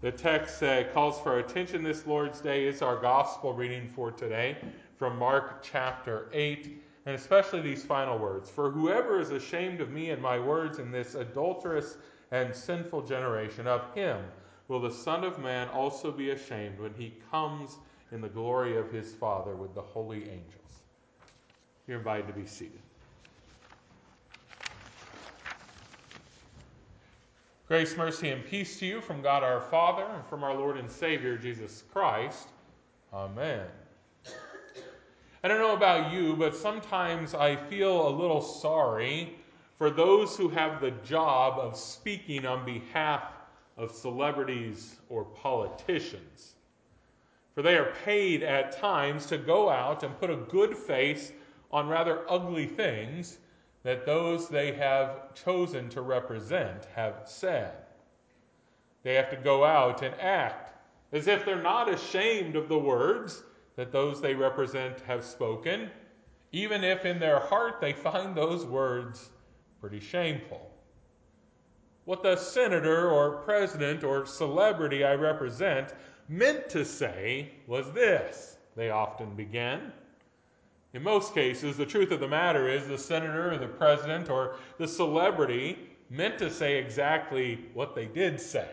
The text uh, calls for attention this Lord's Day. It's our gospel reading for today from Mark chapter 8, and especially these final words For whoever is ashamed of me and my words in this adulterous and sinful generation, of him will the Son of Man also be ashamed when he comes in the glory of his Father with the holy angels. You're invited to be seated. Grace, mercy, and peace to you from God our Father and from our Lord and Savior Jesus Christ. Amen. I don't know about you, but sometimes I feel a little sorry for those who have the job of speaking on behalf of celebrities or politicians. For they are paid at times to go out and put a good face on rather ugly things that those they have chosen to represent have said. They have to go out and act as if they're not ashamed of the words that those they represent have spoken, even if in their heart they find those words pretty shameful. What the senator or president or celebrity I represent meant to say was this, they often began. In most cases, the truth of the matter is the senator or the president or the celebrity meant to say exactly what they did say.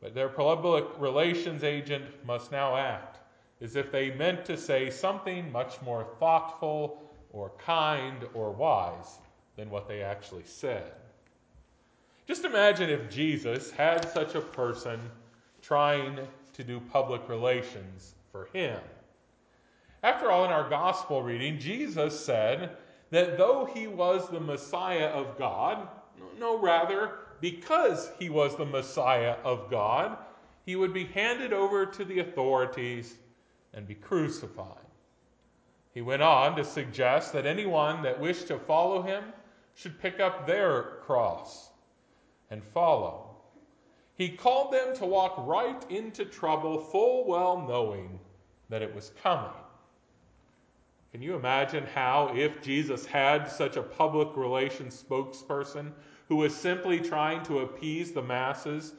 But their public relations agent must now act as if they meant to say something much more thoughtful or kind or wise than what they actually said. Just imagine if Jesus had such a person trying to do public relations for him. After all, in our gospel reading, Jesus said that though he was the Messiah of God, no, rather, because he was the Messiah of God, he would be handed over to the authorities and be crucified. He went on to suggest that anyone that wished to follow him should pick up their cross and follow. He called them to walk right into trouble, full well knowing that it was coming. Can you imagine how, if Jesus had such a public relations spokesperson who was simply trying to appease the masses,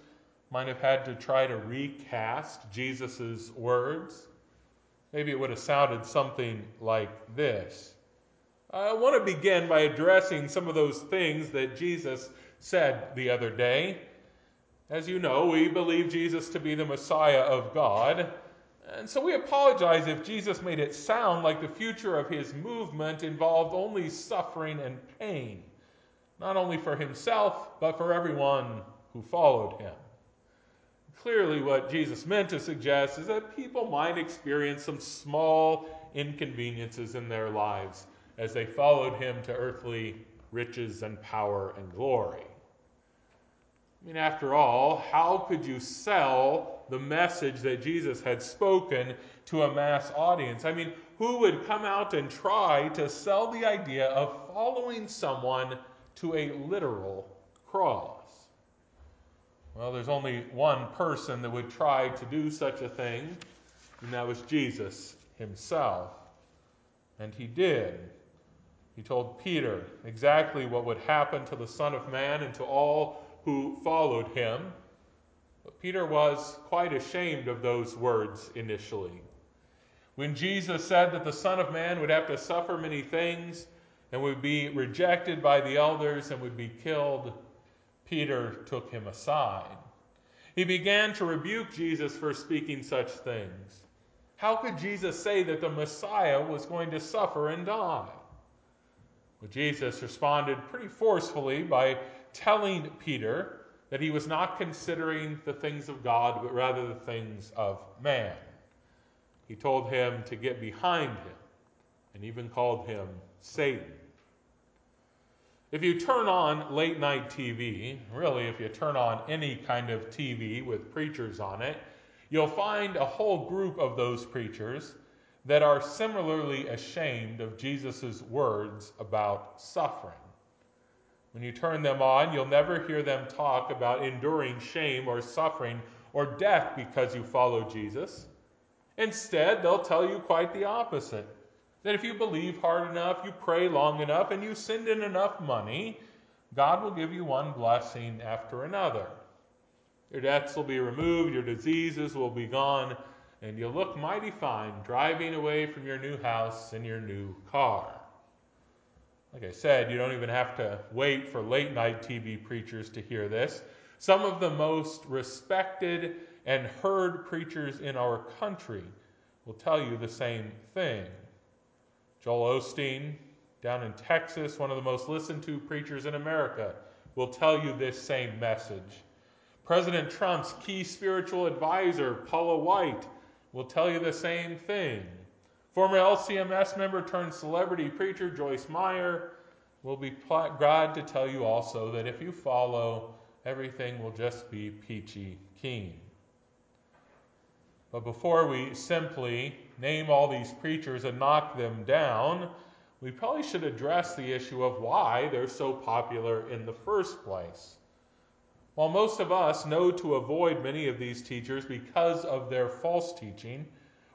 might have had to try to recast Jesus' words? Maybe it would have sounded something like this. I want to begin by addressing some of those things that Jesus said the other day. As you know, we believe Jesus to be the Messiah of God. And so we apologize if Jesus made it sound like the future of his movement involved only suffering and pain, not only for himself, but for everyone who followed him. Clearly, what Jesus meant to suggest is that people might experience some small inconveniences in their lives as they followed him to earthly riches and power and glory. I mean, after all, how could you sell the message that Jesus had spoken to a mass audience? I mean, who would come out and try to sell the idea of following someone to a literal cross? Well, there's only one person that would try to do such a thing, and that was Jesus himself. And he did. He told Peter exactly what would happen to the Son of Man and to all who followed him. But Peter was quite ashamed of those words initially. When Jesus said that the Son of Man would have to suffer many things and would be rejected by the elders and would be killed, Peter took him aside. He began to rebuke Jesus for speaking such things. How could Jesus say that the Messiah was going to suffer and die? Well, Jesus responded pretty forcefully by telling Peter that he was not considering the things of God, but rather the things of man. He told him to get behind him and even called him Satan. If you turn on late night TV, really, if you turn on any kind of TV with preachers on it, you'll find a whole group of those preachers that are similarly ashamed of Jesus' words about suffering. When you turn them on, you'll never hear them talk about enduring shame or suffering or death because you follow Jesus. Instead, they'll tell you quite the opposite that if you believe hard enough, you pray long enough, and you send in enough money, God will give you one blessing after another. Your debts will be removed, your diseases will be gone, and you'll look mighty fine driving away from your new house in your new car. Like I said, you don't even have to wait for late night TV preachers to hear this. Some of the most respected and heard preachers in our country will tell you the same thing. Joel Osteen, down in Texas, one of the most listened to preachers in America, will tell you this same message. President Trump's key spiritual advisor, Paula White, will tell you the same thing. Former LCMS member turned celebrity preacher Joyce Meyer will be glad to tell you also that if you follow, everything will just be peachy keen. But before we simply name all these preachers and knock them down, we probably should address the issue of why they're so popular in the first place. While most of us know to avoid many of these teachers because of their false teaching,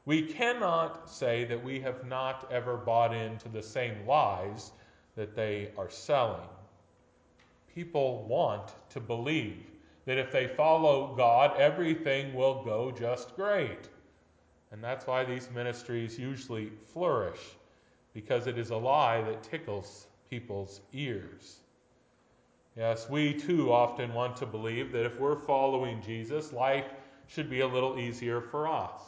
we cannot say that we have not ever bought into the same lies that they are selling. People want to believe that if they follow God, everything will go just great. And that's why these ministries usually flourish, because it is a lie that tickles people's ears. Yes, we too often want to believe that if we're following Jesus, life should be a little easier for us,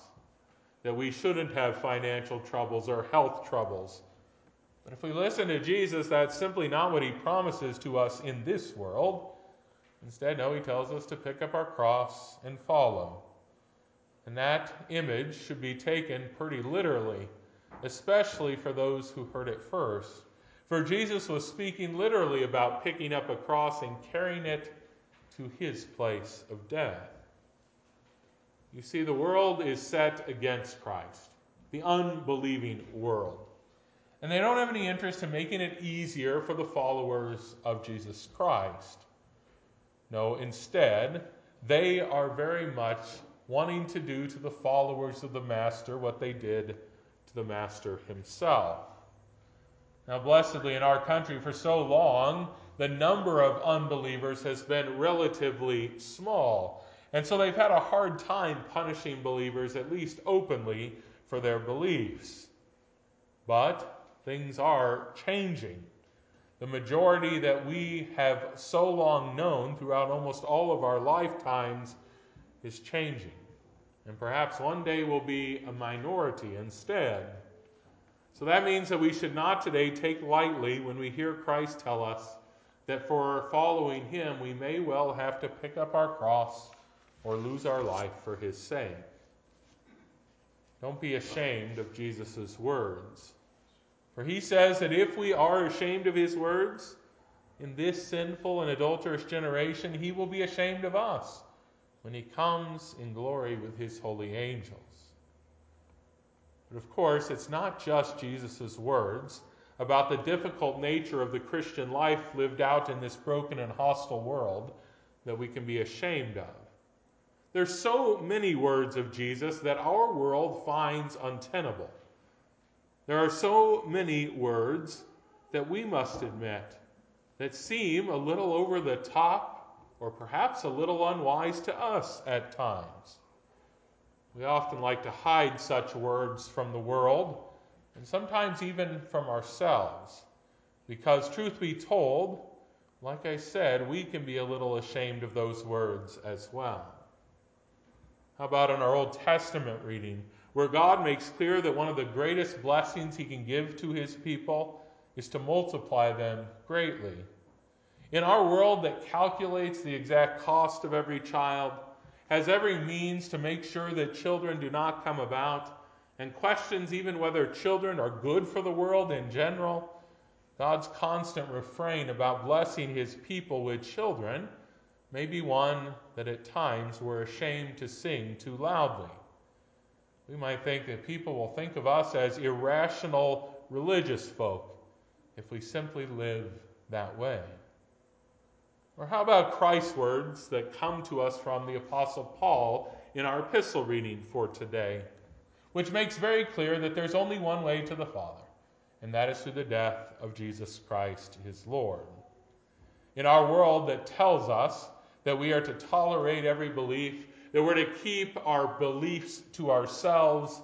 that we shouldn't have financial troubles or health troubles. But if we listen to Jesus, that's simply not what he promises to us in this world. Instead, no, he tells us to pick up our cross and follow. And that image should be taken pretty literally, especially for those who heard it first. For Jesus was speaking literally about picking up a cross and carrying it to his place of death. You see, the world is set against Christ, the unbelieving world. And they don't have any interest in making it easier for the followers of Jesus Christ. No, instead, they are very much wanting to do to the followers of the Master what they did to the Master himself. Now, blessedly, in our country, for so long, the number of unbelievers has been relatively small. And so they've had a hard time punishing believers, at least openly, for their beliefs. But things are changing. The majority that we have so long known throughout almost all of our lifetimes is changing. And perhaps one day will be a minority instead. So that means that we should not today take lightly when we hear Christ tell us that for following him we may well have to pick up our cross or lose our life for his sake. Don't be ashamed of Jesus' words. For he says that if we are ashamed of his words in this sinful and adulterous generation, he will be ashamed of us when he comes in glory with his holy angels. But of course, it's not just Jesus' words about the difficult nature of the Christian life lived out in this broken and hostile world that we can be ashamed of. There's so many words of Jesus that our world finds untenable. There are so many words that we must admit that seem a little over the top or perhaps a little unwise to us at times. We often like to hide such words from the world and sometimes even from ourselves because, truth be told, like I said, we can be a little ashamed of those words as well. How about in our Old Testament reading? where God makes clear that one of the greatest blessings he can give to his people is to multiply them greatly. In our world that calculates the exact cost of every child, has every means to make sure that children do not come about, and questions even whether children are good for the world in general, God's constant refrain about blessing his people with children may be one that at times we're ashamed to sing too loudly. We might think that people will think of us as irrational religious folk if we simply live that way. Or how about Christ's words that come to us from the Apostle Paul in our epistle reading for today, which makes very clear that there's only one way to the Father, and that is through the death of Jesus Christ, his Lord. In our world that tells us that we are to tolerate every belief, that we're to keep our beliefs to ourselves,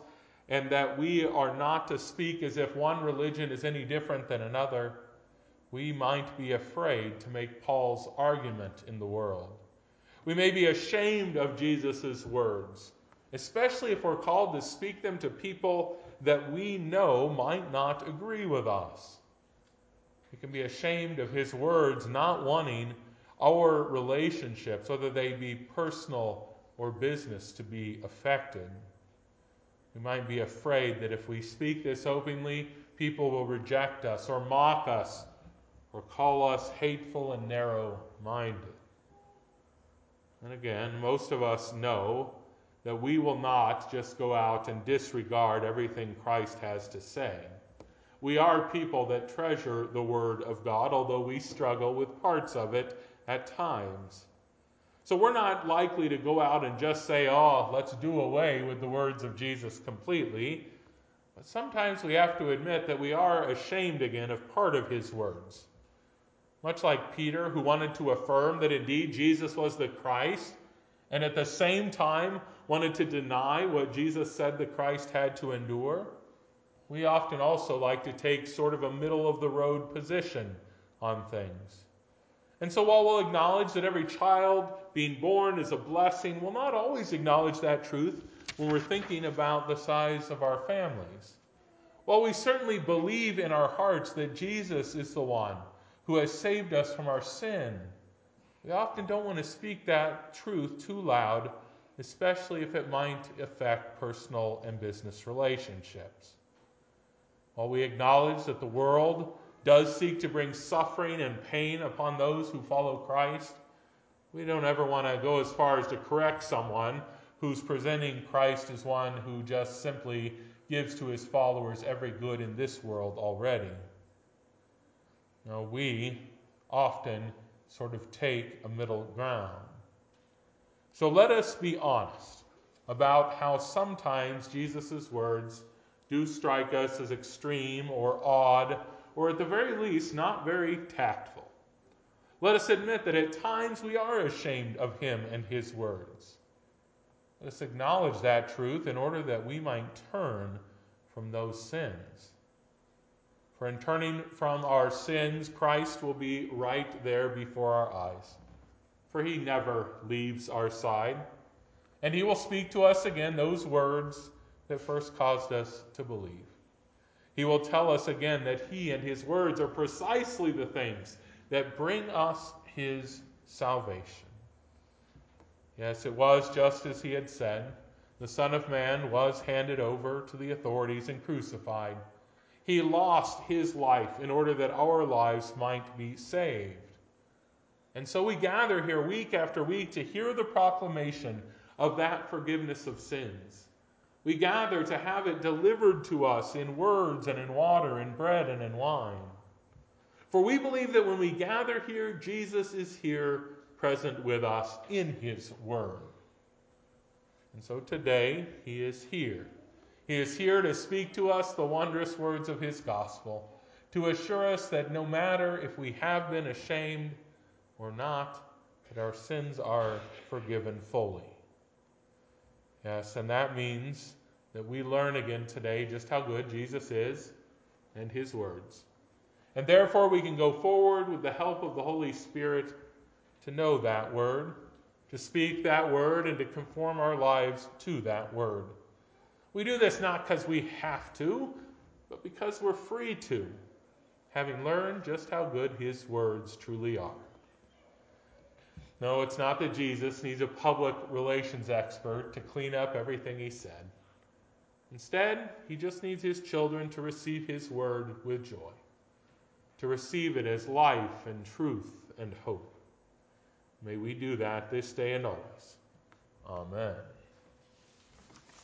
and that we are not to speak as if one religion is any different than another, we might be afraid to make Paul's argument in the world. We may be ashamed of Jesus' words, especially if we're called to speak them to people that we know might not agree with us. We can be ashamed of his words not wanting our relationships, whether they be personal or business, to be affected. We might be afraid that if we speak this openly, people will reject us or mock us or call us hateful and narrow minded. And again, most of us know that we will not just go out and disregard everything Christ has to say. We are people that treasure the Word of God, although we struggle with parts of it at times. So we're not likely to go out and just say, oh, let's do away with the words of Jesus completely. But sometimes we have to admit that we are ashamed again of part of his words. Much like Peter, who wanted to affirm that indeed Jesus was the Christ, and at the same time wanted to deny what Jesus said the Christ had to endure, we often also like to take sort of a middle of the road position on things. And so, while we'll acknowledge that every child being born is a blessing, we'll not always acknowledge that truth when we're thinking about the size of our families. While we certainly believe in our hearts that Jesus is the one who has saved us from our sin, we often don't want to speak that truth too loud, especially if it might affect personal and business relationships. While we acknowledge that the world does seek to bring suffering and pain upon those who follow Christ, we don't ever want to go as far as to correct someone who's presenting Christ as one who just simply gives to his followers every good in this world already. Now, we often sort of take a middle ground. So let us be honest about how sometimes Jesus' words do strike us as extreme or odd or at the very least, not very tactful. Let us admit that at times we are ashamed of him and his words. Let us acknowledge that truth in order that we might turn from those sins. For in turning from our sins, Christ will be right there before our eyes. For he never leaves our side. And he will speak to us again those words that first caused us to believe. He will tell us again that He and His words are precisely the things that bring us His salvation. Yes, it was just as He had said. The Son of Man was handed over to the authorities and crucified. He lost His life in order that our lives might be saved. And so we gather here week after week to hear the proclamation of that forgiveness of sins. We gather to have it delivered to us in words and in water, in bread and in wine. For we believe that when we gather here, Jesus is here present with us in his word. And so today, he is here. He is here to speak to us the wondrous words of his gospel, to assure us that no matter if we have been ashamed or not, that our sins are forgiven fully. Yes, and that means that we learn again today just how good Jesus is and his words. And therefore, we can go forward with the help of the Holy Spirit to know that word, to speak that word, and to conform our lives to that word. We do this not because we have to, but because we're free to, having learned just how good his words truly are. No, it's not that Jesus needs a public relations expert to clean up everything he said. Instead, he just needs his children to receive his word with joy, to receive it as life and truth and hope. May we do that this day and always. Amen.